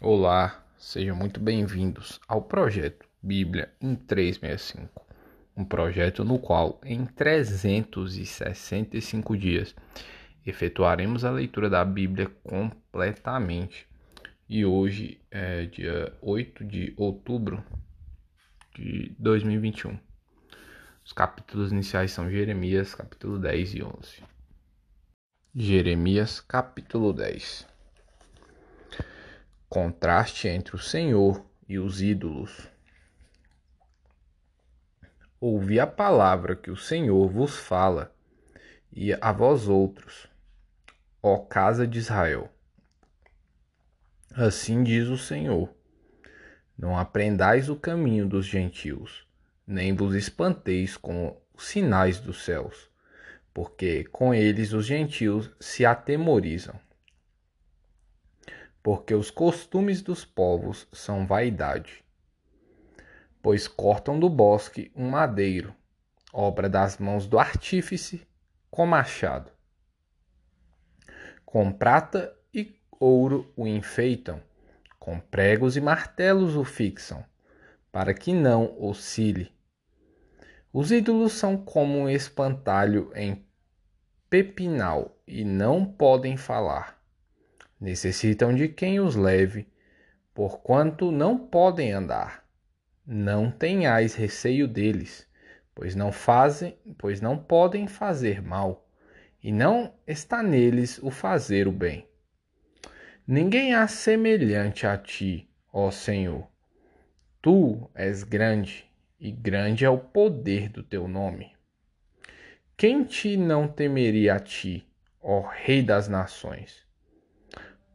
Olá, sejam muito bem-vindos ao projeto Bíblia em 365, um projeto no qual, em 365 dias, efetuaremos a leitura da Bíblia completamente. E hoje é dia 8 de outubro de 2021. Os capítulos iniciais são Jeremias, capítulo 10 e 11. Jeremias, capítulo 10 contraste entre o Senhor e os ídolos. Ouvi a palavra que o Senhor vos fala, e a vós outros, ó casa de Israel. Assim diz o Senhor: Não aprendais o caminho dos gentios, nem vos espanteis com os sinais dos céus, porque com eles os gentios se atemorizam porque os costumes dos povos são vaidade. Pois cortam do bosque um madeiro, obra das mãos do artífice, com machado. Com prata e ouro o enfeitam, com pregos e martelos o fixam, para que não oscile. Os ídolos são como um espantalho em pepinal e não podem falar necessitam de quem os leve, porquanto não podem andar. Não tenhais receio deles, pois não fazem, pois não podem fazer mal, e não está neles o fazer o bem. Ninguém há semelhante a ti, ó Senhor. Tu és grande, e grande é o poder do teu nome. Quem te não temeria a ti, ó Rei das nações?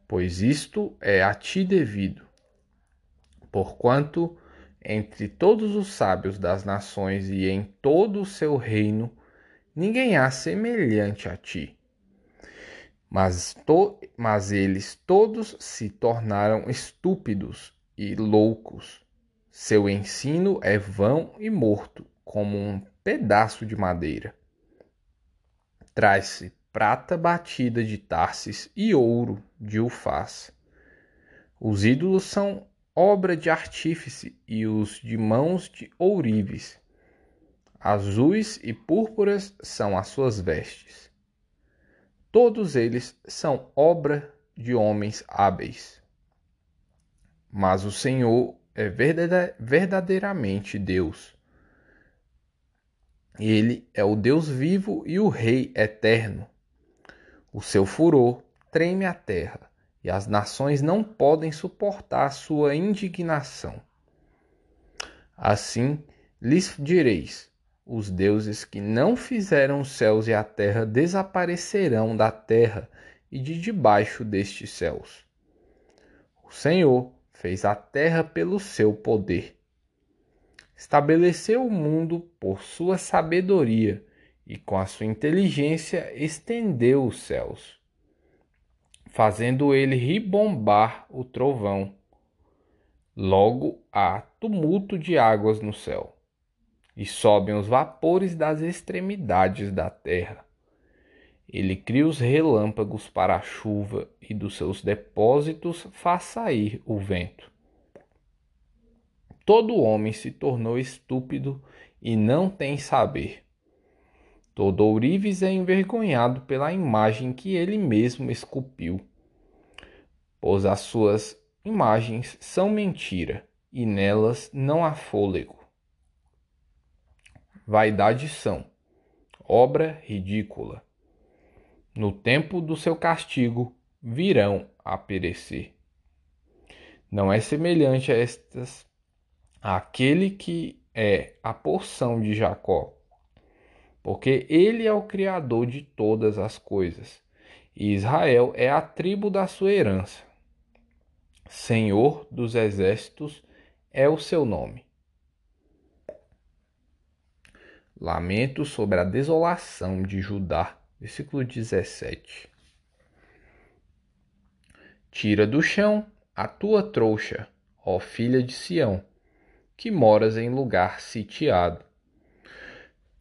Pois isto é a ti devido. Porquanto entre todos os sábios das nações e em todo o seu reino, ninguém há semelhante a ti. Mas, to, mas eles todos se tornaram estúpidos e loucos. Seu ensino é vão e morto, como um pedaço de madeira. Traz-se prata batida de Tarsis e ouro de Ufaz. Os ídolos são obra de artífice e os de mãos de ourives. Azuis e púrpuras são as suas vestes. Todos eles são obra de homens hábeis. Mas o Senhor é verdadeiramente Deus. Ele é o Deus vivo e o Rei eterno o seu furor treme a terra, e as nações não podem suportar sua indignação. Assim lhes direis: os deuses que não fizeram os céus e a terra desaparecerão da terra e de debaixo destes céus. O Senhor fez a terra pelo seu poder. Estabeleceu o mundo por sua sabedoria e com a sua inteligência estendeu os céus, fazendo ele ribombar o trovão. Logo há tumulto de águas no céu, e sobem os vapores das extremidades da terra. Ele cria os relâmpagos para a chuva e dos seus depósitos faz sair o vento. Todo homem se tornou estúpido e não tem saber. Todo ourives é envergonhado pela imagem que ele mesmo esculpiu, pois as suas imagens são mentira e nelas não há fôlego. Vaidade são, obra ridícula. No tempo do seu castigo virão a perecer. Não é semelhante a estas àquele que é a porção de Jacó porque ele é o Criador de todas as coisas, e Israel é a tribo da sua herança. Senhor dos exércitos é o seu nome. Lamento sobre a desolação de Judá, versículo 17. Tira do chão a tua trouxa, ó filha de Sião, que moras em lugar sitiado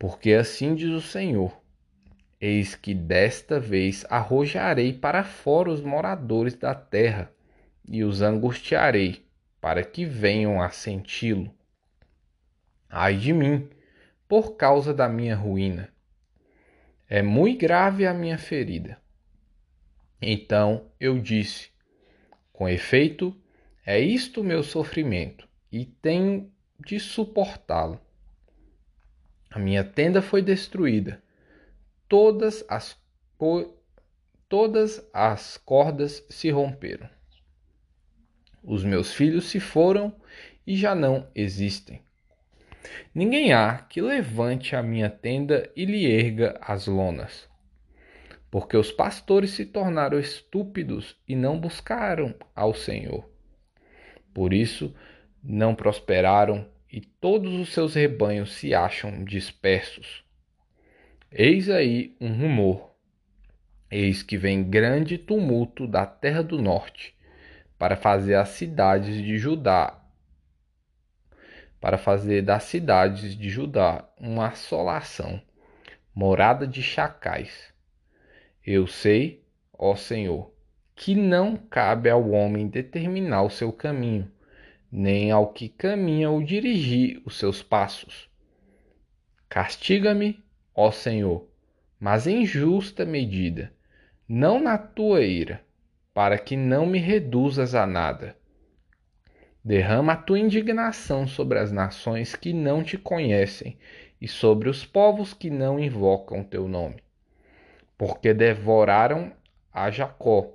porque assim diz o Senhor: Eis que desta vez arrojarei para fora os moradores da terra, e os angustiarei, para que venham a senti-lo. Ai de mim, por causa da minha ruína. É muito grave a minha ferida. Então eu disse: Com efeito, é isto o meu sofrimento, e tenho de suportá-lo. A minha tenda foi destruída, todas as, todas as cordas se romperam. Os meus filhos se foram e já não existem. Ninguém há que levante a minha tenda e lhe erga as lonas. Porque os pastores se tornaram estúpidos e não buscaram ao Senhor. Por isso não prosperaram e todos os seus rebanhos se acham dispersos. Eis aí um rumor. Eis que vem grande tumulto da terra do norte, para fazer as cidades de Judá para fazer das cidades de Judá uma assolação, morada de chacais. Eu sei, ó Senhor, que não cabe ao homem determinar o seu caminho, nem ao que caminha o dirigir os seus passos. Castiga-me, ó Senhor, mas em justa medida, não na tua ira, para que não me reduzas a nada. Derrama a tua indignação sobre as nações que não te conhecem e sobre os povos que não invocam teu nome. Porque devoraram a Jacó,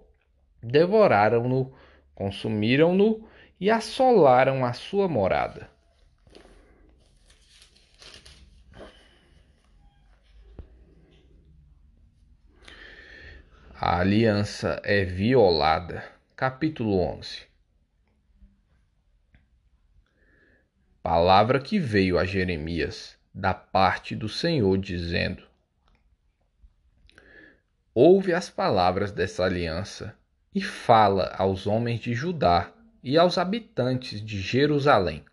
devoraram-no, consumiram-no e assolaram a sua morada. A aliança é violada. Capítulo 11 palavra que veio a Jeremias da parte do Senhor, dizendo: Ouve as palavras dessa aliança e fala aos homens de Judá e aos habitantes de Jerusalém.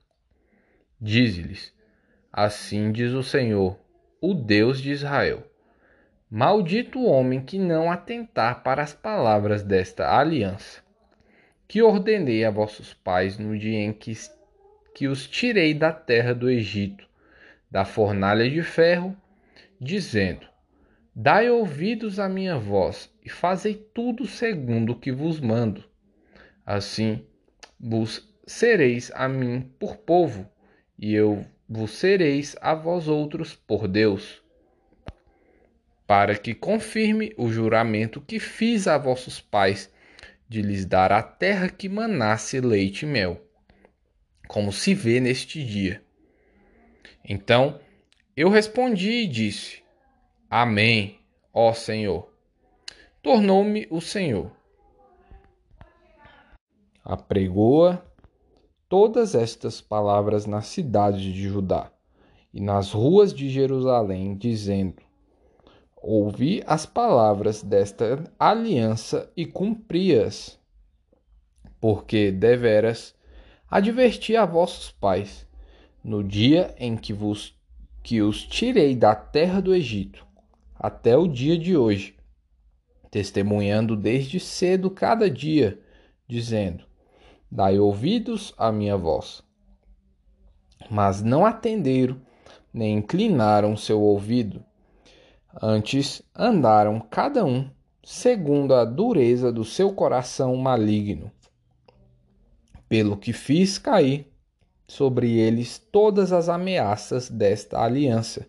Dize-lhes: Assim diz o Senhor, o Deus de Israel: Maldito o homem que não atentar para as palavras desta aliança, que ordenei a vossos pais no dia em que que os tirei da terra do Egito, da fornalha de ferro, dizendo: Dai ouvidos à minha voz e fazei tudo segundo o que vos mando. Assim vos sereis a mim por povo, e eu vos sereis a vós outros por Deus, para que confirme o juramento que fiz a vossos pais de lhes dar a terra que manasse leite e mel como se vê neste dia. Então eu respondi e disse: Amém, ó Senhor. Tornou-me o Senhor. Apregoa todas estas palavras na cidade de Judá e nas ruas de Jerusalém, dizendo: Ouvi as palavras desta aliança e cumpri-as, porque deveras adverti a vossos pais no dia em que vos que os tirei da terra do Egito até o dia de hoje, testemunhando desde cedo cada dia, dizendo: Dai ouvidos à minha voz. Mas não atenderam, nem inclinaram seu ouvido. Antes andaram cada um segundo a dureza do seu coração maligno pelo que fiz cair sobre eles todas as ameaças desta aliança,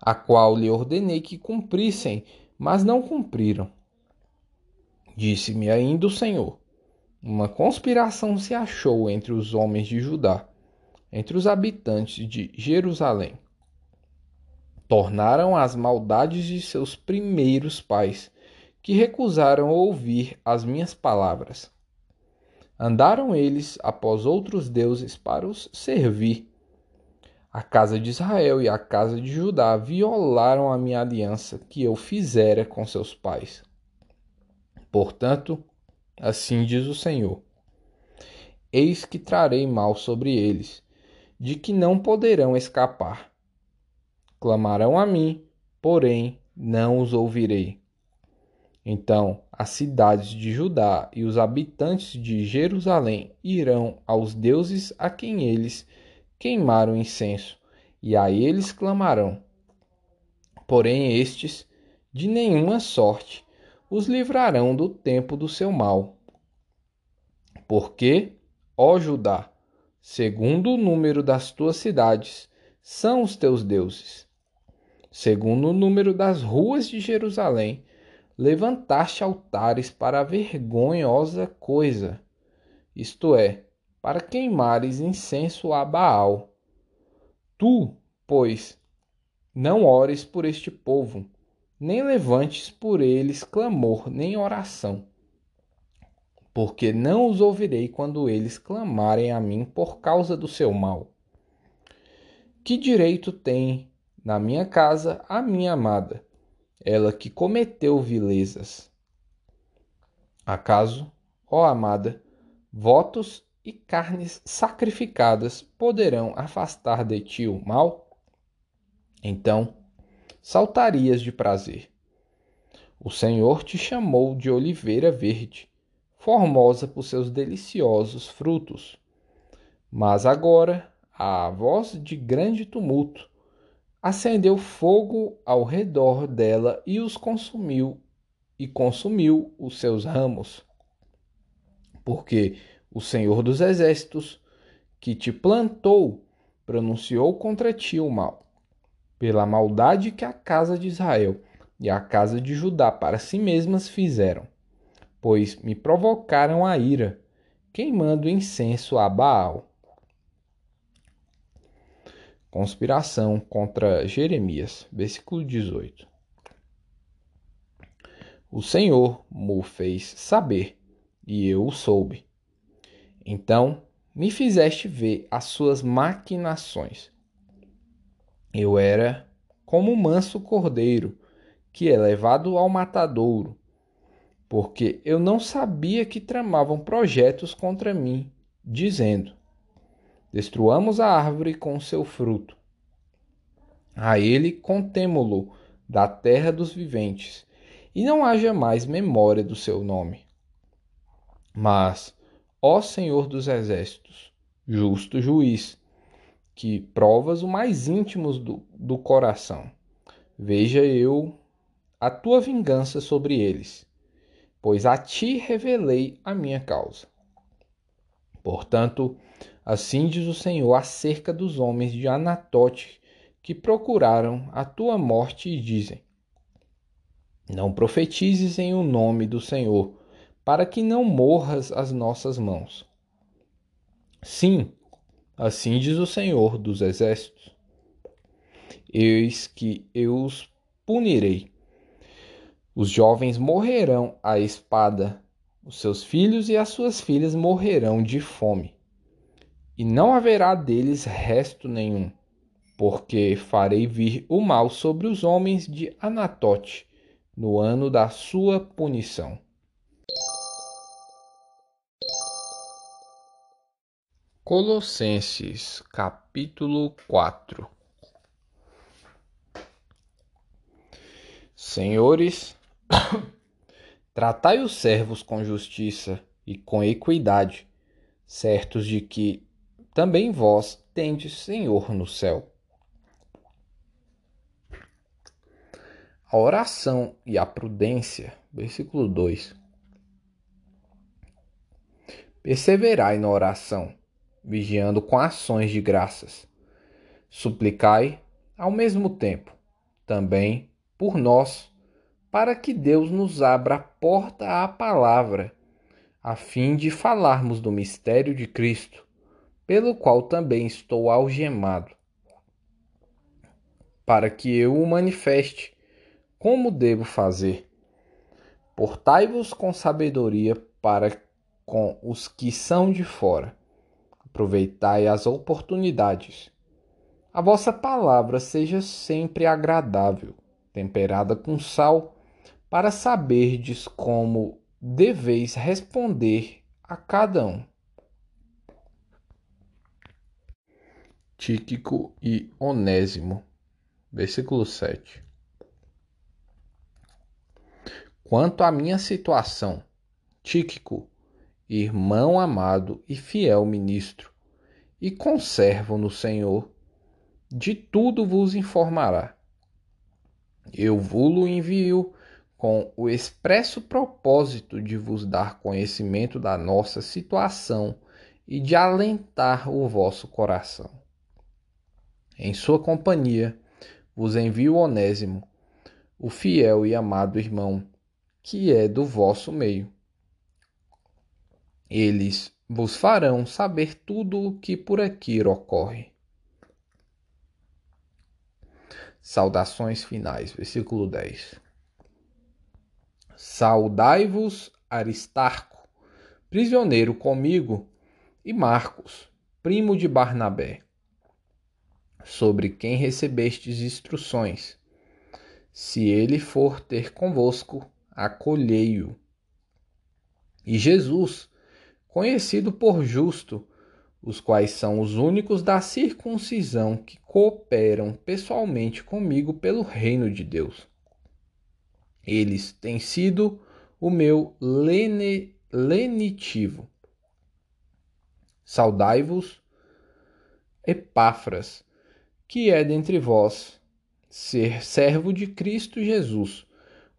a qual lhe ordenei que cumprissem, mas não cumpriram. Disse-me ainda o Senhor: Uma conspiração se achou entre os homens de Judá, entre os habitantes de Jerusalém. Tornaram as maldades de seus primeiros pais, que recusaram ouvir as minhas palavras Andaram eles após outros deuses para os servir. A casa de Israel e a casa de Judá violaram a minha aliança que eu fizera com seus pais. Portanto, assim diz o Senhor: Eis que trarei mal sobre eles, de que não poderão escapar. Clamarão a mim, porém não os ouvirei. Então as cidades de Judá e os habitantes de Jerusalém irão aos deuses a quem eles queimaram incenso, e a eles clamarão. Porém, estes, de nenhuma sorte, os livrarão do tempo do seu mal. Porque, ó Judá, segundo o número das tuas cidades, são os teus deuses. Segundo o número das ruas de Jerusalém, levantaste altares para a vergonhosa coisa, isto é, para queimares incenso a Baal. Tu, pois, não ores por este povo, nem levantes por eles clamor nem oração, porque não os ouvirei quando eles clamarem a mim por causa do seu mal. Que direito tem na minha casa a minha amada? ela que cometeu vilezas. Acaso, ó amada, votos e carnes sacrificadas poderão afastar de ti o mal? Então, saltarias de prazer. O Senhor te chamou de oliveira verde, formosa por seus deliciosos frutos. Mas agora, a voz de grande tumulto, acendeu fogo ao redor dela e os consumiu, e consumiu os seus ramos. Porque o Senhor dos Exércitos, que te plantou, pronunciou contra ti o mal, pela maldade que a casa de Israel e a casa de Judá para si mesmas fizeram, pois me provocaram a ira, queimando incenso a Baal. Conspiração contra Jeremias, versículo 18. O Senhor me fez saber, e eu o soube. Então me fizeste ver as suas maquinações. Eu era como um manso cordeiro que é levado ao matadouro, porque eu não sabia que tramavam projetos contra mim, dizendo: Destruamos a árvore com seu fruto. A ele contemo-lo da terra dos viventes, e não haja mais memória do seu nome. Mas, ó Senhor dos exércitos, justo juiz, que provas o mais íntimos do, do coração, veja eu a tua vingança sobre eles, pois a ti revelei a minha causa. Portanto, Assim diz o Senhor acerca dos homens de Anatote que procuraram a tua morte e dizem: Não profetizes em o nome do Senhor, para que não morras às nossas mãos. Sim, assim diz o Senhor dos exércitos. Eis que eu os punirei. Os jovens morrerão à espada, os seus filhos e as suas filhas morrerão de fome e não haverá deles resto nenhum, porque farei vir o mal sobre os homens de Anatote no ano da sua punição. Colossenses capítulo 4 Senhores, tratai os servos com justiça e com equidade, certos de que também vós tendes Senhor no céu. A oração e a prudência, versículo 2. Perseverai na oração, vigiando com ações de graças. Suplicai, ao mesmo tempo, também por nós, para que Deus nos abra a porta à palavra, a fim de falarmos do mistério de Cristo pelo qual também estou algemado, para que eu o manifeste. Como devo fazer? Portai-vos com sabedoria para com os que são de fora. Aproveitai as oportunidades. A vossa palavra seja sempre agradável, temperada com sal, para saberdes como deveis responder a cada um. Tíquico e Onésimo. Versículo 7. Quanto à minha situação, Tíquico, irmão amado e fiel ministro, e conservo no Senhor, de tudo vos informará. Eu vos envio com o expresso propósito de vos dar conhecimento da nossa situação e de alentar o vosso coração. Em sua companhia, vos envio Onésimo, o fiel e amado irmão, que é do vosso meio. Eles vos farão saber tudo o que por aqui ocorre. Saudações finais, versículo 10. Saudai-vos, Aristarco, prisioneiro comigo, e Marcos, primo de Barnabé, sobre quem recebestes instruções. Se ele for ter convosco, acolhei-o. E Jesus, conhecido por justo, os quais são os únicos da circuncisão que cooperam pessoalmente comigo pelo reino de Deus. Eles têm sido o meu lene, lenitivo. Saudai-vos, Epáfras, que é dentre vós, ser servo de Cristo Jesus,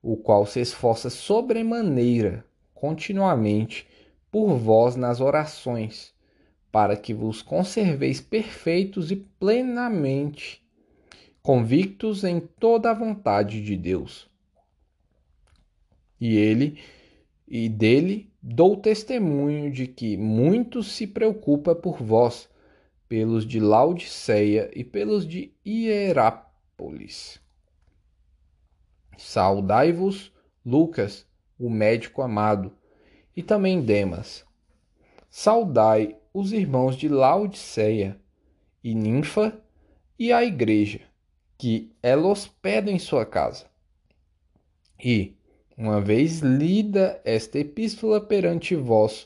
o qual se esforça sobremaneira, continuamente, por vós nas orações, para que vos conserveis perfeitos e plenamente convictos em toda a vontade de Deus e ele e dele dou testemunho de que muito se preocupa por vós, pelos de Laodiceia e pelos de Hierápolis. Saudai-vos, Lucas, o médico amado, e também Demas. Saudai os irmãos de Laodiceia e Ninfa e a igreja, que ela hospeda em sua casa. E, uma vez lida esta epístola perante vós,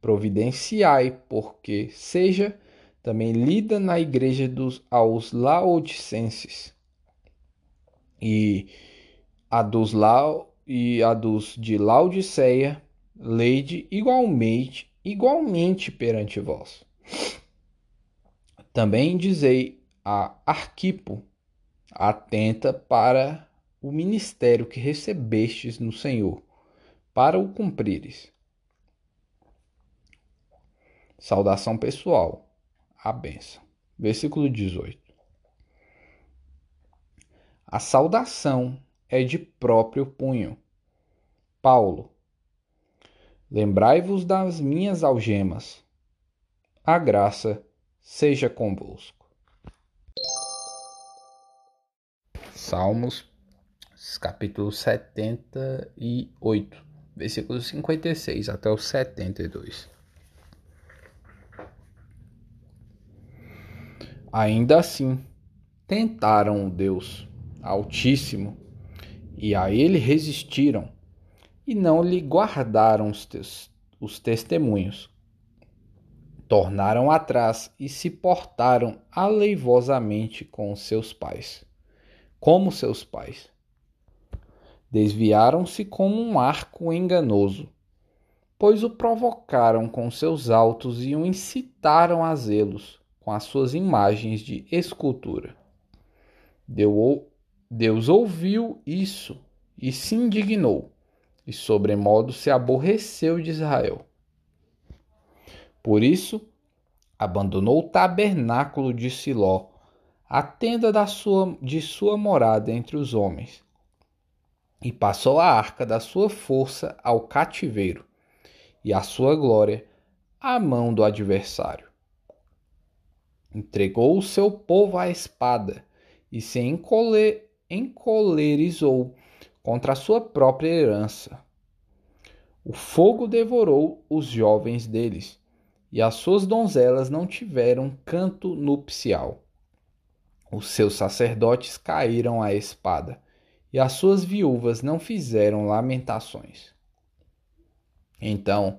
providenciai, porque seja também lida na igreja dos aos laodicenses. E a dos Lau e a dos de Laodiceia, leide igualmente, igualmente perante vós. Também dizei a Arquipo, atenta para o ministério que recebestes no Senhor, para o cumprires. Saudação pessoal. A benção. Versículo 18. A saudação é de próprio punho. Paulo. Lembrai-vos das minhas algemas. A graça seja convosco. Salmos capítulo 78, versículos 56 até o 72. Ainda assim, tentaram o Deus Altíssimo e a ele resistiram e não lhe guardaram os, os testemunhos. Tornaram atrás e se portaram aleivosamente com seus pais, como seus pais Desviaram-se como um arco enganoso, pois o provocaram com seus altos e o incitaram a zelos com as suas imagens de escultura. Deus ouviu isso e se indignou, e sobremodo se aborreceu de Israel. Por isso, abandonou o tabernáculo de Siló, a tenda da sua, de sua morada entre os homens, e passou a arca da sua força ao cativeiro, e a sua glória à mão do adversário. Entregou o seu povo à espada e se encoler, encolerizou contra a sua própria herança. O fogo devorou os jovens deles, e as suas donzelas não tiveram canto nupcial. Os seus sacerdotes caíram à espada e as suas viúvas não fizeram lamentações. Então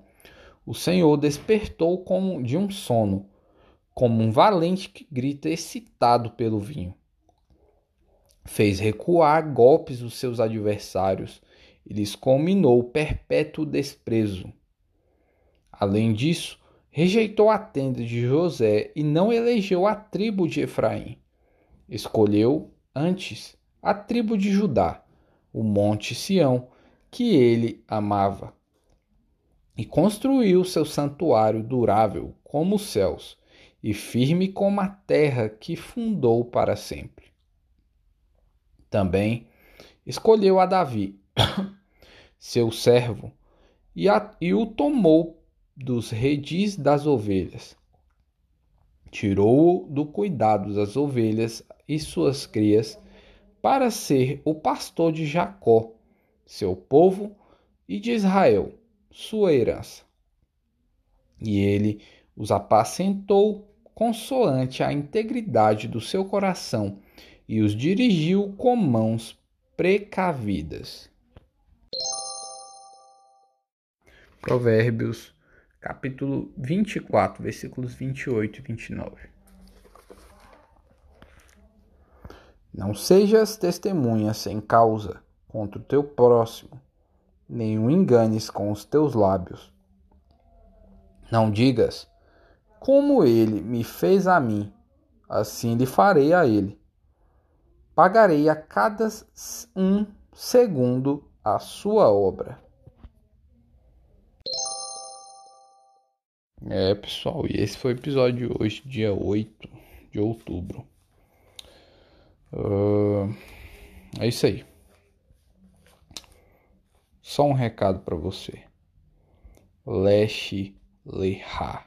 o Senhor despertou como de um sono, como um valente que grita excitado pelo vinho. Fez recuar golpes os seus adversários e lhes combinou perpétuo desprezo. Além disso, rejeitou a tenda de José e não elegeu a tribo de Efraim. Escolheu, antes, a tribo de Judá, o monte Sião, que ele amava. E construiu seu santuário durável como os céus, e firme como a terra que fundou para sempre. Também escolheu a Davi, seu servo, e, a, e o tomou dos redis das ovelhas. Tirou-o do cuidado das ovelhas e suas crias, para ser o pastor de Jacó, seu povo, e de Israel, sua herança. E ele os apacentou consoante a integridade do seu coração e os dirigiu com mãos precavidas. Provérbios capítulo 24, versículos 28 e 29. Não sejas testemunha sem causa contra o teu próximo, nem o enganes com os teus lábios. Não digas, como ele me fez a mim, assim lhe farei a ele. Pagarei a cada um segundo a sua obra. É, pessoal, e esse foi o episódio de hoje, dia 8 de outubro. Uh, é isso aí. Só um recado para você. Leche Leha.